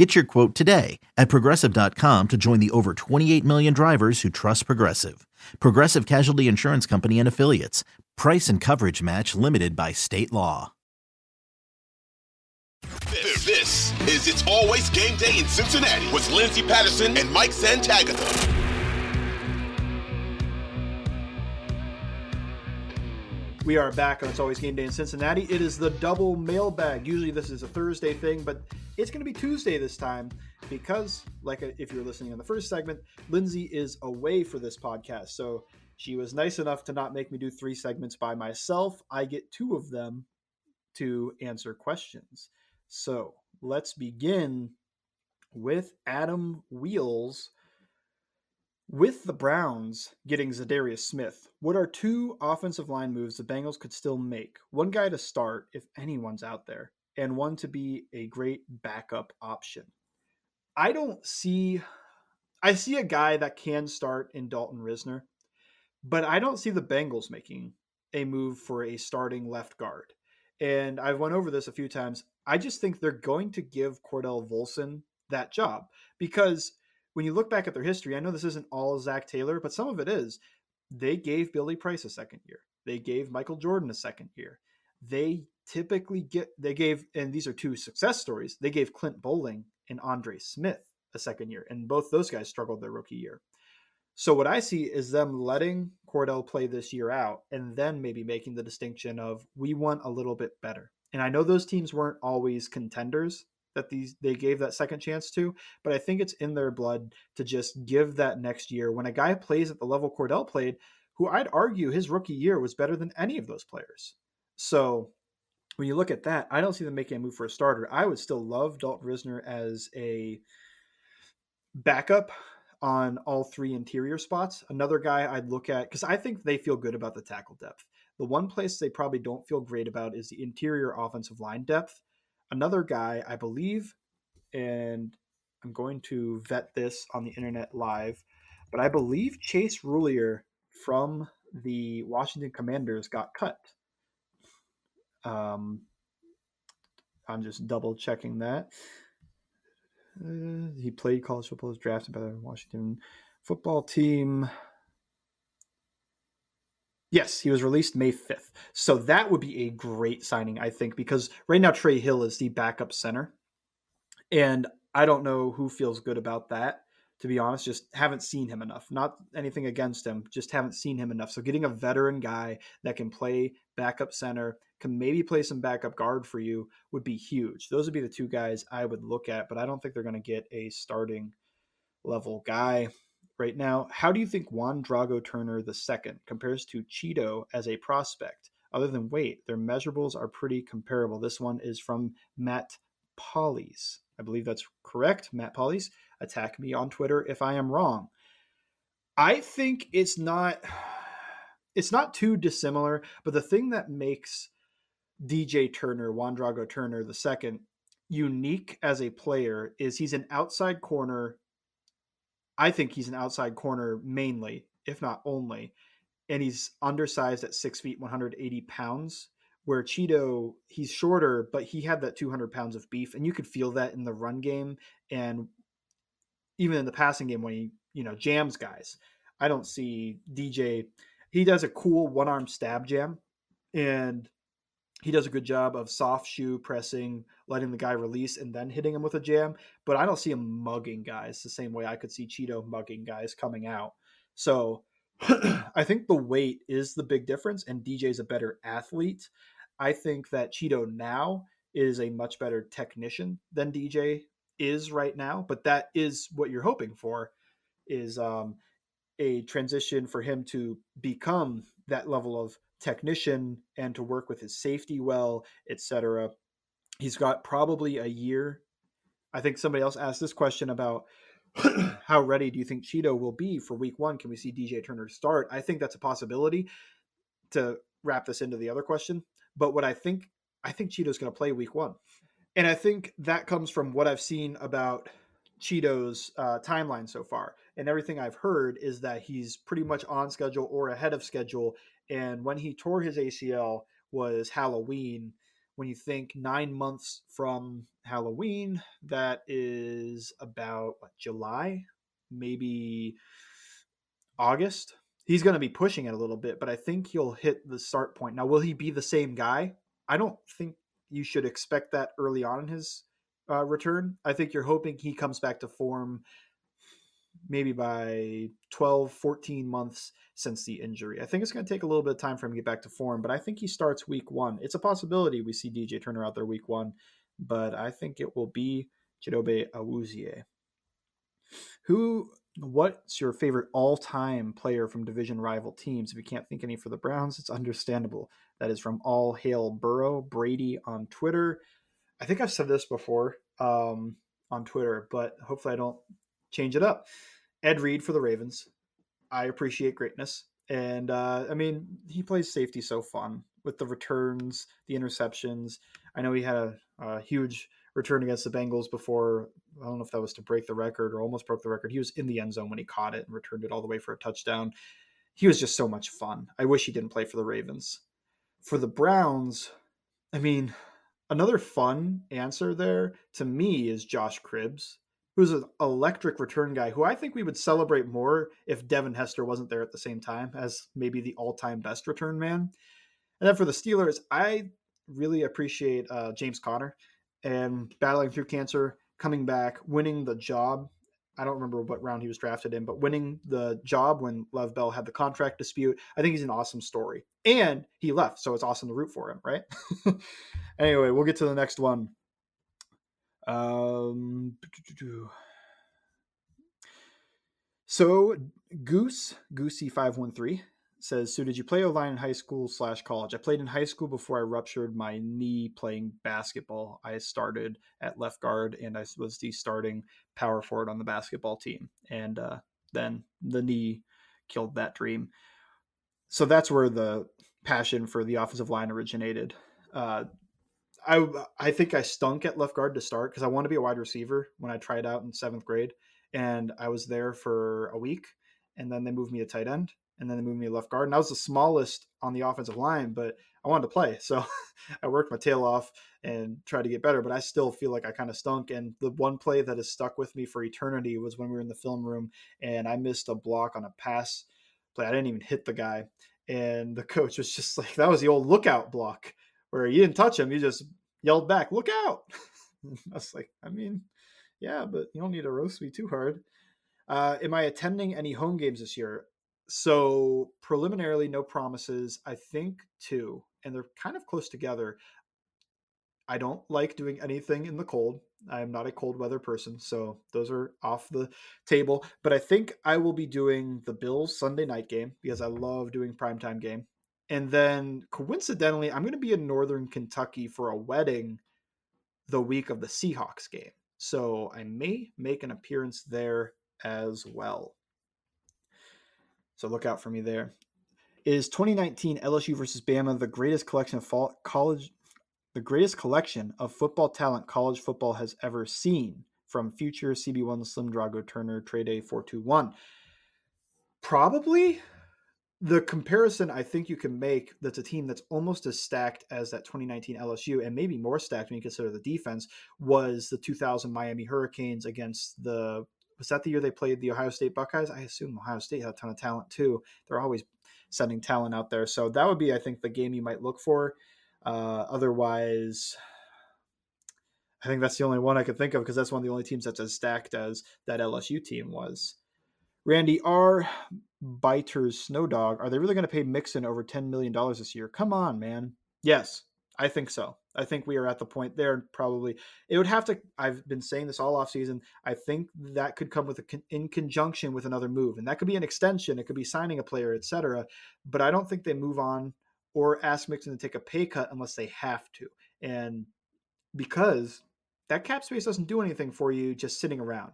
Get your quote today at progressive.com to join the over 28 million drivers who trust Progressive. Progressive Casualty Insurance Company and Affiliates. Price and coverage match limited by state law. This, this is It's Always Game Day in Cincinnati with Lindsay Patterson and Mike Santagata. We are back on It's Always Game Day in Cincinnati. It is the double mailbag. Usually this is a Thursday thing, but it's going to be Tuesday this time because, like if you're listening on the first segment, Lindsay is away for this podcast. So she was nice enough to not make me do three segments by myself. I get two of them to answer questions. So let's begin with Adam Wheels with the Browns getting Za'Darius Smith, what are two offensive line moves the Bengals could still make? One guy to start, if anyone's out there, and one to be a great backup option. I don't see. I see a guy that can start in Dalton Risner, but I don't see the Bengals making a move for a starting left guard. And I've went over this a few times. I just think they're going to give Cordell Volson that job because when you look back at their history, I know this isn't all Zac Taylor, but some of it is. They gave Billy Price a second year. They gave Michael Jordan a second year. They typically get they gave and these are two success stories. They gave Clint Boling and Andre Smith a second year, and both those guys struggled their rookie year. So what I see is them letting Cordell play this year out and then maybe making the distinction of we want a little bit better. And I know those teams weren't always contenders that these they gave that second chance to, but I think it's in their blood to just give that next year when a guy plays at the level Cordell played, who I'd argue his rookie year was better than any of those players. So when you look at that, I don't see them making a move for a starter. I would still love Dalton Risner as a backup on all three interior spots. Another guy I'd look at because I think they feel good about the tackle depth. The one place they probably don't feel great about is the interior offensive line depth another guy, I believe, and I'm going to vet this on the internet live, but I believe Chase Roullier from the Washington Commanders got cut. Um, I'm just double checking that. Uh, he played college football, was drafted by the Washington football team. Yes, he was released May 5th. So that would be a great signing, I think, because right now Trey Hill is the backup center. And I don't know who feels good about that, to be honest. Just haven't seen him enough. Not anything against him, just haven't seen him enough. So getting a veteran guy that can play backup center, can maybe play some backup guard for you would be huge. Those would be the two guys I would look at, but I don't think they're going to get a starting level guy right now. How do you think Juan Drago Turner II compares to Chido as a prospect? Other than weight, their measurables are pretty comparable. This one is from Matt Pollies. I believe that's correct. Matt Pollies. Attack me on Twitter if I am wrong. I think it's not it's not too dissimilar, but the thing that makes DJ Turner, Juan Drago Turner II, unique as a player is he's an outside corner I think he's an outside corner mainly, if not only. And he's undersized at six feet, 180 pounds. Where Chido, he's shorter, but he had that 200 pounds of beef, and you could feel that in the run game and even in the passing game when he, you know, jams guys. I don't see DJ. He does a cool one arm stab jam, and he does a good job of soft shoe pressing, letting the guy release, and then hitting him with a jam. But I don't see him mugging guys the same way I could see Chido mugging guys coming out. So I think the weight is the big difference, and DJ's a better athlete. I think that Chido now is a much better technician than DJ is right now, but that is what you're hoping for is um, a transition for him to become that level of technician and to work with his safety well, etc. He's got probably a year. I think somebody else asked this question about how ready do you think Chido will be for week one? Can we see DJ Turner start? I think that's a possibility. to wrap this into the other question. But what I think, I think Chido's going to play week one. And I think that comes from what I've seen about Chido's uh, timeline so far. And everything I've heard is that he's pretty much on schedule or ahead of schedule. And when he tore his ACL was Halloween. When you think nine months from Halloween, that is about what, July, maybe August. He's going to be pushing it a little bit, but I think he'll hit the start point. Now, will he be the same guy? I don't think you should expect that early on in his uh, return. I think you're hoping he comes back to form maybe by 12, 14 months since the injury. I think it's going to take a little bit of time for him to get back to form, but I think he starts week one. It's a possibility we see DJ Turner out there week one, but I think it will be Chidobe Awuzie. Who, what's your favorite all time player from division rival teams? If you can't think any for the Browns, it's understandable. That is from All Hail Burrow, Brady on Twitter. I think I've said this before um, on Twitter, but hopefully I don't change it up. Ed Reed for the Ravens. I appreciate greatness. And uh, I mean, he plays safety so fun with the returns, the interceptions. I know he had a, a, huge return against the Bengals before. I don't know if that was to break the record or almost broke the record. He was in the end zone when he caught it and returned it all the way for a touchdown. He was just so much fun. I wish he didn't play for the Ravens. For the Browns, I mean, another fun answer there to me is Josh Cribbs, who's an electric return guy who I think we would celebrate more if Devin Hester wasn't there at the same time as maybe the all time best return man. And then for the Steelers, I really appreciate uh, James Conner and battling through cancer, coming back, winning the job I don't remember what round he was drafted in, but winning the job when Lev Bell had the contract dispute. I think he's an awesome story. And he left, so it's awesome to root for him, right? anyway, we'll get to the next one. Um, so Goose, Goosey513 says, So did you play O line in high school slash college? I played in high school before I ruptured my knee playing basketball. I started at left guard and I was the starting power forward on the basketball team. And uh, then the knee killed that dream. So that's where the passion for the offensive line originated. Uh, I I think I stunk at left guard to start because I wanted to be a wide receiver when I tried out in seventh grade, and I was there for a week, and then they moved me to tight end, and then they moved me to left guard. And I was the smallest on the offensive line, but I wanted to play. So I worked my tail off and tried to get better, but I still feel like I kind of stunk. And the one play that has stuck with me for eternity was when we were in the film room and I missed a block on a pass play. I didn't even hit the guy. And the coach was just like, that was the old lookout block where you didn't touch him. You just yelled back, look out. I was like, I mean, yeah, but you don't need to roast me too hard. Uh, am I attending any home games this year? So preliminarily, no promises. I think two, and they're kind of close together. I don't like doing anything in the cold. I am not a cold weather person, so those are off the table. But I think I will be doing the Bills Sunday night game because I love doing primetime game. And then coincidentally, I'm going to be in Northern Kentucky for a wedding the week of the Seahawks game. So I may make an appearance there as well. So look out for me there. Is 2019 LSU versus Bama the greatest collection of fall, college, the greatest collection of football talent college football has ever seen? From future CB1 Slim Drago Turner Trade A 421. Probably the comparison I think you can make that's a team that's almost as stacked as that 2019 LSU and maybe more stacked when you consider the defense was the 2000 Miami Hurricanes against the was that the year they played the Ohio State Buckeyes? I assume Ohio State had a ton of talent too. They're always sending talent out there. So that would be, I think, the game you might look for. Uh, otherwise, I think that's the only one I could think of because that's one of the only teams that's as stacked as that LSU team was. Randy, R. Biters Snow Dog, are they really going to pay Mixon over $10 million this year? Come on, man. Yes, I think so. I think we are at the point there. Probably it would have to. I've been saying this all off season. I think that could come with a in conjunction with another move, and that could be an extension. It could be signing a player, etc. But I don't think they move on or ask Mixon to take a pay cut unless they have to, and because that cap space doesn't do anything for you just sitting around.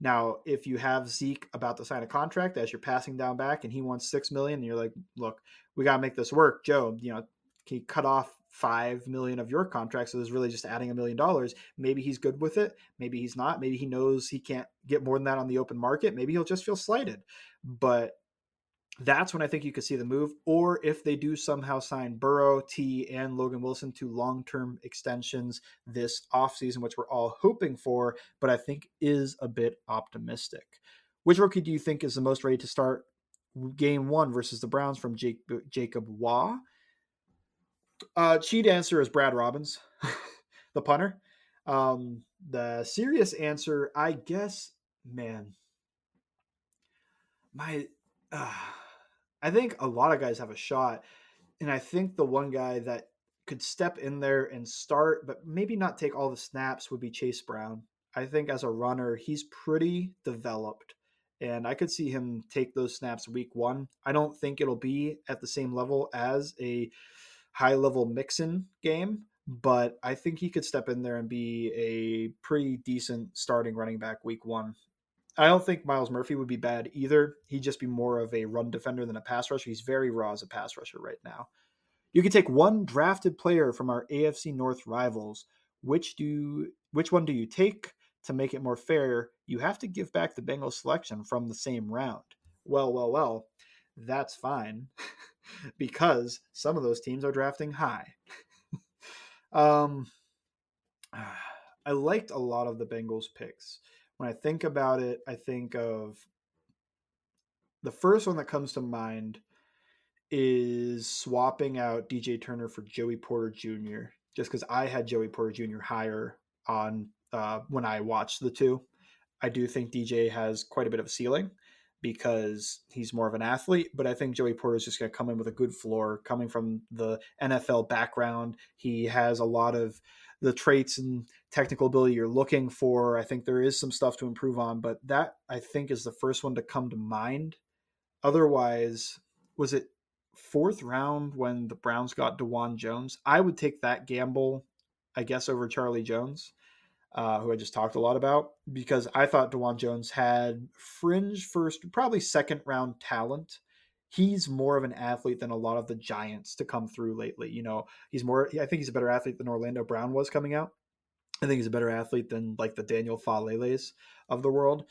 Now, if you have Zeke about to sign a contract as you're passing down back and he wants six million, and you're like, look, we gotta make this work, Joe. You know, can you cut off five million of your contract? So there's really just adding a million dollars. Maybe he's good with it. Maybe he's not. Maybe he knows he can't get more than that on the open market. Maybe he'll just feel slighted. But that's when I think you could see the move. Or if they do somehow sign Burrow, Tee, and Logan Wilson to long term extensions this offseason, which we're all hoping for, but I think is a bit optimistic. Which rookie do you think is the most ready to start game one versus the Browns from Jake, Jacob Waugh? Uh, cheat answer is Brad Robbins, the punter. Um, the serious answer, I guess, man, my. Uh, I think a lot of guys have a shot. And I think the one guy that could step in there and start, but maybe not take all the snaps would be Chase Brown. I think as a runner, he's pretty developed. And I could see him take those snaps week one. I don't think it'll be at the same level as a high level Mixon game, but I think he could step in there and be a pretty decent starting running back week one. I don't think Myles Murphy would be bad either. He'd just be more of a run defender than a pass rusher. He's very raw as a pass rusher right now. You can take one drafted player from our AFC North rivals. Which do which one do you take to make it more fair? You have to give back the Bengals selection from the same round. Well, well, well, that's fine because some of those teams are drafting high. um I liked a lot of the Bengals picks when I think about it, I think of the first one that comes to mind is swapping out DJ Turner for Joey Porter Jr. Just because I had Joey Porter Jr. higher on uh, when I watched the two. I do think DJ has quite a bit of a ceiling because he's more of an athlete, but I think Joey Porter is just going to come in with a good floor coming from the NFL background. He has a lot of the traits and technical ability you're looking for. I think there is some stuff to improve on, but that I think is the first one to come to mind. Otherwise, was it fourth round when the Browns got Dawand Jones? I would take that gamble, I guess, over Charlie Jones, uh, who I just talked a lot about, because I thought Dawand Jones had fringe first, probably second round talent he's more of an athlete than a lot of the giants to come through lately. You know, he's more, I think he's a better athlete than Orlando Brown was coming out. I think he's a better athlete than like the Daniel Faaleles of the world.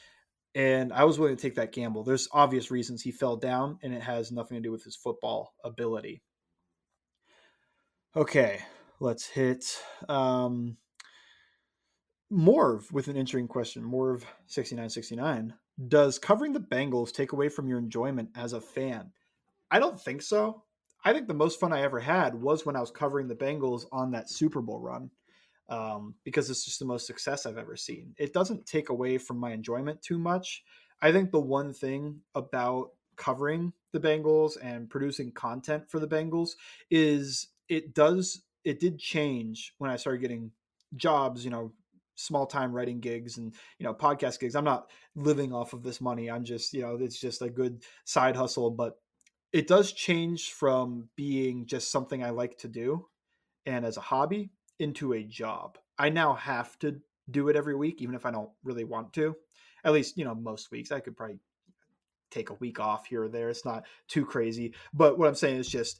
And I was willing to take that gamble. There's obvious reasons he fell down, and it has nothing to do with his football ability. Okay, let's hit um, Morv with an interesting question. Morv 6969 does covering the Bengals take away from your enjoyment as a fan? I don't think so. I think the most fun I ever had was when I was covering the Bengals on that Super Bowl run um, because it's just the most success I've ever seen. It doesn't take away from my enjoyment too much. I think the one thing about covering the Bengals and producing content for the Bengals is it does it did change when I started getting jobs, you know, small time writing gigs and you know podcast gigs. I'm not living off of this money. I'm just you know it's just a good side hustle but it does change from being just something i like to do and as a hobby into a job. I now have to do it every week even if i don't really want to. At least you know most weeks. I could probably take a week off here or there. It's not too crazy. But what i'm saying is just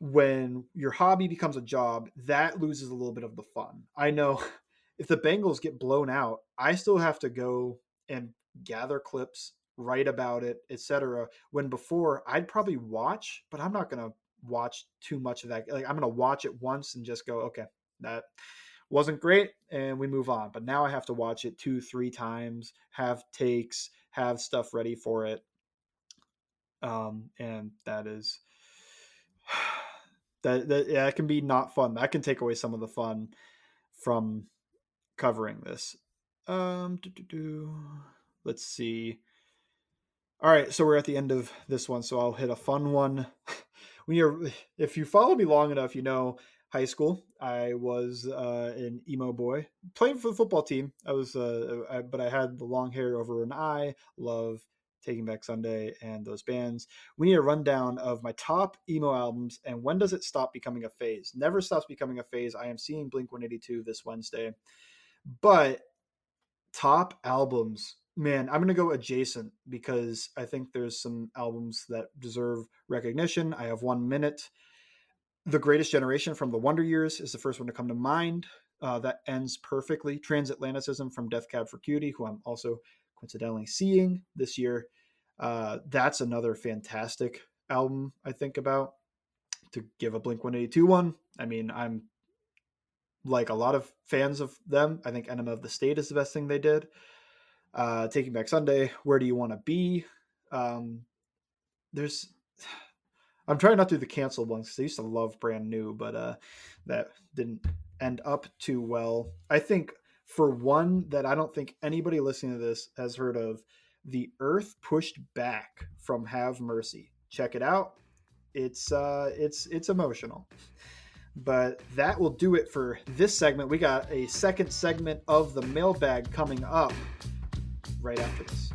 when your hobby becomes a job that loses a little bit of the fun. I know if the Bengals get blown out, I still have to go and gather clips, write about it, etc. When before I'd probably watch, but I'm not gonna watch too much of that. Like I'm gonna watch it once and just go, okay, that wasn't great, and we move on. But now I have to watch it two, three times, have takes, have stuff ready for it. Um, and that is that that yeah, it can be not fun. That can take away some of the fun from covering this. Um, let's see. All right, so we're at the end of this one, so I'll hit a fun one. when you're, if you follow me long enough, you know high school. I was uh, an emo boy, playing for the football team. I was, uh, I, but I had the long hair over an eye. Love Taking Back Sunday and those bands. We need a rundown of my top emo albums and when does it stop becoming a phase? Never stops becoming a phase. I am seeing Blink 182 this Wednesday. But top albums man, I'm gonna go adjacent because I think there's some albums that deserve recognition. I have one minute. The Greatest Generation from the Wonder Years is the first one to come to mind. Uh, that ends perfectly. Transatlanticism from Death Cab for Cutie, who I'm also coincidentally seeing this year. Uh, that's another fantastic album I think about. To give a Blink 182 one, I mean, I'm like a lot of fans of them. I think Enema of the State is the best thing they did. Uh, Taking Back Sunday, Where Do You Want to Be? Um, there's, I'm trying not to do the canceled ones because I used to love Brand New, but uh, that didn't end up too well. I think for one that I don't think anybody listening to this has heard of, The Earth Pushed Back from Have Mercy. Check it out. It's uh, it's it's emotional. But that will do it for this segment. We got a second segment of the mailbag coming up right after this.